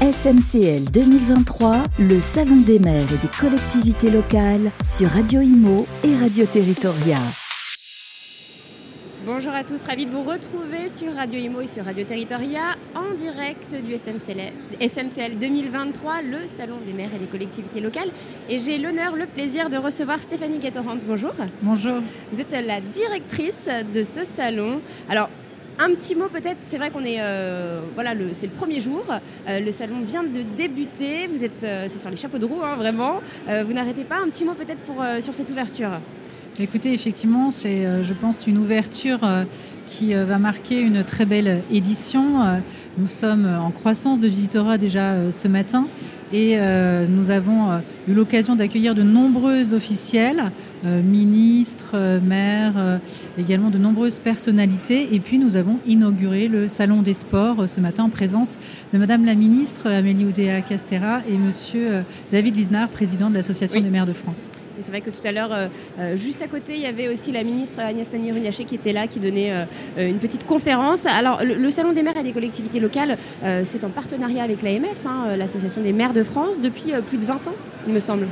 SMCL 2023, le Salon des maires et des collectivités locales sur Radio Imo et Radio Territoria. Bonjour à tous, ravi de vous retrouver sur Radio Imo et sur Radio Territoria en direct du SMCL, SMCL 2023, le Salon des maires et des collectivités locales. Et j'ai l'honneur, le plaisir de recevoir Stéphanie Gatorant. Bonjour. Bonjour. Vous êtes la directrice de ce salon. Alors, un petit mot peut-être, c'est vrai qu'on est, euh, voilà, c'est le premier jour. Euh, le salon vient de débuter. Vous êtes, euh, c'est sur les chapeaux de roue, hein, vraiment. vous n'arrêtez pas. Un petit mot peut-être sur cette ouverture. Écoutez, effectivement, c'est, je pense, une ouverture qui va marquer une très belle édition. Nous sommes en croissance de visiteurs déjà ce matin et euh, nous avons euh, eu l'occasion d'accueillir de nombreux officiels, euh, ministres, maires, également de nombreuses personnalités. Et puis nous avons inauguré le Salon des sports ce matin en présence de Madame la ministre Amélie Oudéa Castera et Monsieur David Lisnard, président de l'Association des maires de France c'est vrai que tout à l'heure, euh, euh, juste à côté, il y avait aussi la ministre Agnès Pannier-Runacher qui était là, qui donnait euh, une petite conférence. Alors, le, Salon des maires et des collectivités locales, c'est en partenariat avec l'AMF, hein, l'Association des maires de France, depuis plus de 20 ans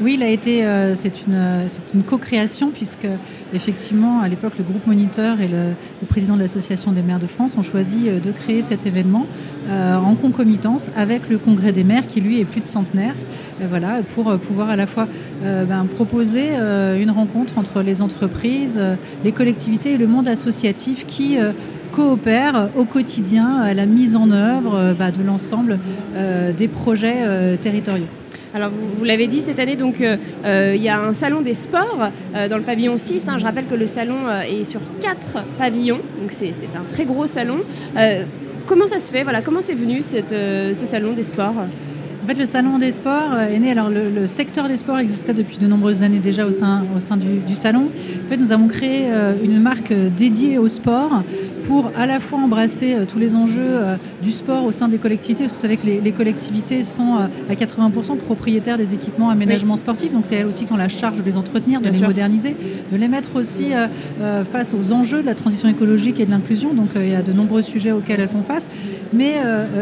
Oui, il été, c'est une, co-création puisque effectivement, à l'époque, le groupe Moniteur et le, président de l'association des maires de France ont choisi de créer cet événement en concomitance avec le congrès des maires qui lui est plus de centenaire. pour pouvoir à la fois ben, proposer euh, une rencontre entre les entreprises, euh, les collectivités et le monde associatif qui euh, coopèrent au quotidien à la mise en œuvre bah, de l'ensemble des projets territoriaux. Alors vous, l'avez dit cette année, donc il y a un salon des sports dans le pavillon 6. Hein. je rappelle que le salon est sur quatre pavillons, donc c'est un très gros salon. comment ça se fait? Voilà, comment c'est venu ce salon des sports? Fait, le salon des sports euh, est né. Alors, le, secteur des sports existait depuis de nombreuses années déjà au sein, au sein du, salon. En fait, nous avons créé euh, une marque euh, dédiée au sport pour à la fois embrasser tous les enjeux du sport au sein des collectivités. Parce que vous savez que les, collectivités sont à 80% propriétaires des équipements aménagements sportifs. Donc, c'est elles aussi qui ont la charge de les entretenir, de les moderniser, de les mettre aussi face aux enjeux de la transition écologique et de l'inclusion. Donc, il y a de nombreux sujets auxquels elles font face. Mais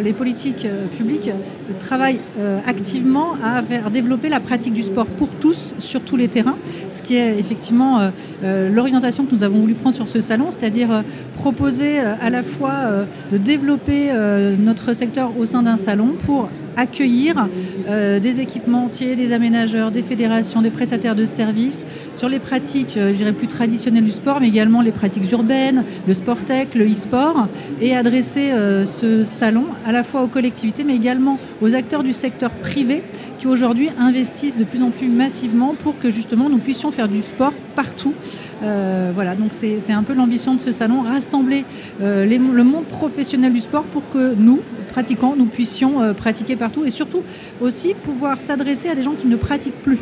les politiques publiques travaillent euh, activement à faire développer la pratique du sport pour tous sur tous les terrains, ce qui est effectivement euh, euh, l'orientation que nous avons voulu prendre sur ce salon, c'est-à-dire proposer à la fois de développer notre secteur au sein d'un salon pour accueillir euh, des équipementiers, des aménageurs, des fédérations, des prestataires de services sur les pratiques, euh, je dirais, plus traditionnelles du sport, mais également les pratiques urbaines, le sport tech, le e-sport, et adresser euh, ce salon à la fois aux collectivités, mais également aux acteurs du secteur privé qui aujourd'hui investissent de plus en plus massivement pour que justement nous puissions faire du sport partout. voilà, donc c'est un peu l'ambition de ce salon, rassembler le monde professionnel du sport pour que nous, pratiquants, nous puissions euh, pratiquer partout et surtout aussi pouvoir s'adresser à des gens qui ne pratiquent plus.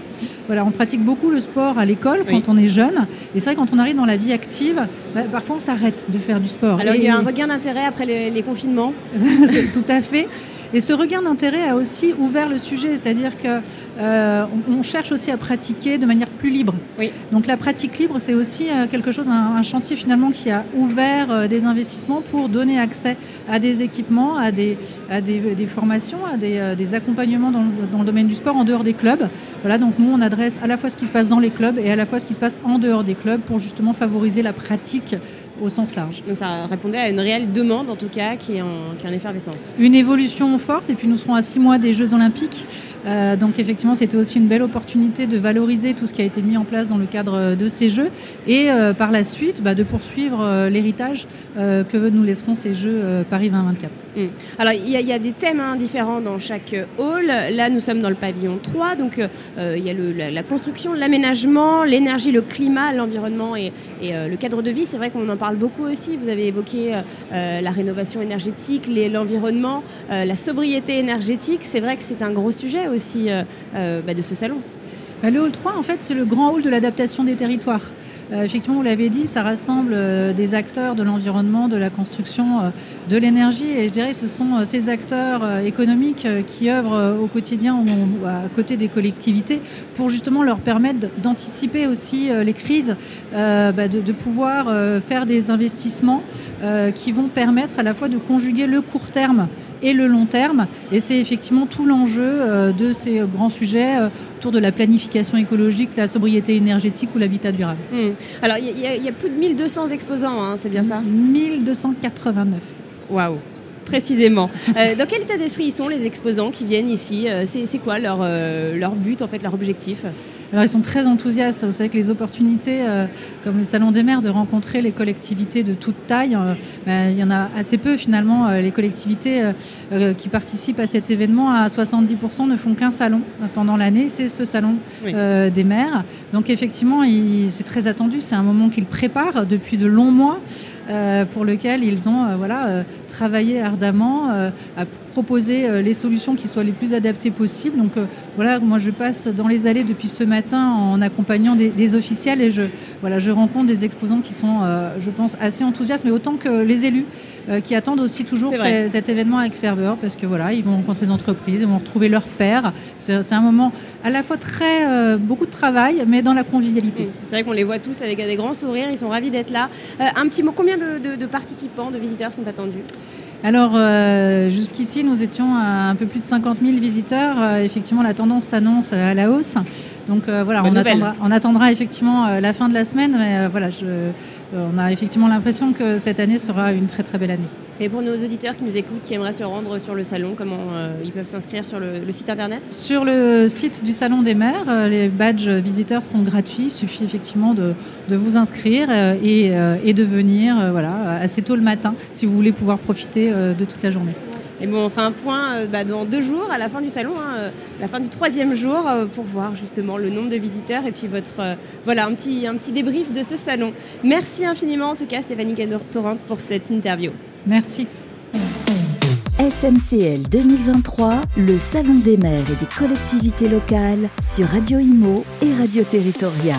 Voilà, on pratique beaucoup le sport à l'école quand on est jeune. Et c'est vrai, quand on arrive dans la vie active, bah, parfois on s'arrête de faire du sport. Alors il y a un regain d'intérêt après les, les confinements. tout à fait. Et ce regain d'intérêt a aussi ouvert le sujet, c'est-à-dire qu'on euh, on cherche aussi à pratiquer de manière plus libre. Oui. Donc la pratique libre, c'est aussi euh, quelque chose, un, chantier finalement qui a ouvert euh, des investissements pour donner accès à des équipements, à des, à des, formations, à des, accompagnements dans, dans, le domaine du sport en dehors des clubs. Voilà, donc nous on adresse à la fois ce qui se passe dans les clubs et à la fois ce qui se passe en dehors des clubs pour justement favoriser la pratique au sens large. Donc ça répondait à une réelle demande en tout cas qui est en, qui est en effervescence. Une évolution forte et puis nous serons à six mois des Jeux Olympiques. Euh, donc effectivement, c'était aussi une belle opportunité de valoriser tout ce qui a été mis en place dans le cadre de ces Jeux et euh, par la suite bah, de poursuivre euh, l'héritage que nous laisseront ces Jeux Paris 2024. Mmh. Alors il y, a des thèmes hein, différents dans chaque hall. Là, nous sommes dans le pavillon 3, donc il y a la, construction, l'aménagement, l'énergie, le climat, l'environnement et, le cadre de vie. C'est vrai qu'on en parle beaucoup aussi. Vous avez évoqué la rénovation énergétique, l'environnement, la sobriété énergétique. C'est vrai que c'est un gros sujet aussi euh, euh, bah, de ce salon. Bah, le hall 3, en fait, c'est le grand hall de l'adaptation des territoires. Euh, effectivement, vous l'avez dit, ça rassemble des acteurs de l'environnement, de la construction, de l'énergie. Et je dirais ce sont ces acteurs économiques qui œuvrent au quotidien ou à côté des collectivités pour justement leur permettre d'anticiper aussi les crises, bah, de, pouvoir faire des investissements qui vont permettre à la fois de conjuguer le court terme et le long terme. Et c'est effectivement tout l'enjeu de ces grands sujets autour de la planification écologique, la sobriété énergétique ou l'habitat durable. Hmm. Alors il y, a plus de 1200 exposants, hein, c'est bien ça? 1289. Waouh précisément. Euh, dans quel état d'esprit ils sont les exposants qui viennent ici? Euh, C'est quoi leur, euh, leur but, en fait, leur objectif? Alors, ils sont très enthousiastes. Vous savez que les opportunités, comme le Salon des maires, de rencontrer les collectivités de toute taille, ben, il y en a assez peu finalement. les collectivités qui participent à cet événement, à 70% ne font qu'un salon pendant l'année. C'est ce salon des maires. Donc effectivement, c'est très attendu. C'est un moment qu'ils préparent depuis de longs mois. Euh, pour lequel ils ont euh, voilà, euh, travaillé ardemment à proposer les solutions qui soient les plus adaptées possibles. Donc voilà, moi je passe dans les allées depuis ce matin en accompagnant des, officiels et je, voilà, je rencontre des exposants qui sont, je pense, assez enthousiastes, mais autant que les élus qui attendent aussi toujours cet événement avec ferveur parce que voilà, ils vont rencontrer des entreprises, ils vont retrouver leurs pairs. C'est un moment à la fois très beaucoup de travail, mais dans la convivialité. C'est vrai qu'on les voit tous avec des grands sourires, ils sont ravis d'être là. un petit mot, combien de, participants, de visiteurs sont attendus alors euh, jusqu'ici, nous étions à un peu plus de 50 000 visiteurs. Euh, effectivement, la tendance s'annonce à la hausse. Donc euh, voilà, on attendra, on attendra, effectivement la fin de la semaine. Mais voilà, je, on a effectivement l'impression que cette année sera une très très belle année. Et pour nos auditeurs qui nous écoutent, qui aimeraient se rendre sur le salon, comment euh, ils peuvent s'inscrire sur le, site internet? Sur le site du Salon des maires, euh, les badges visiteurs sont gratuits. Il suffit effectivement de, vous inscrire euh, et, de venir voilà, assez tôt le matin si vous voulez pouvoir profiter de toute la journée. Et bon, on fait un point bah, dans deux jours, à la fin du salon, hein, la fin du troisième jour, pour voir justement le nombre de visiteurs et puis votre voilà un petit, un petit débrief de ce salon. Merci infiniment en tout cas Stéphanie Torrent pour cette interview. Merci. SMCL 2023, le Salon des maires et des collectivités locales sur Radio Imo et Radio Territoria.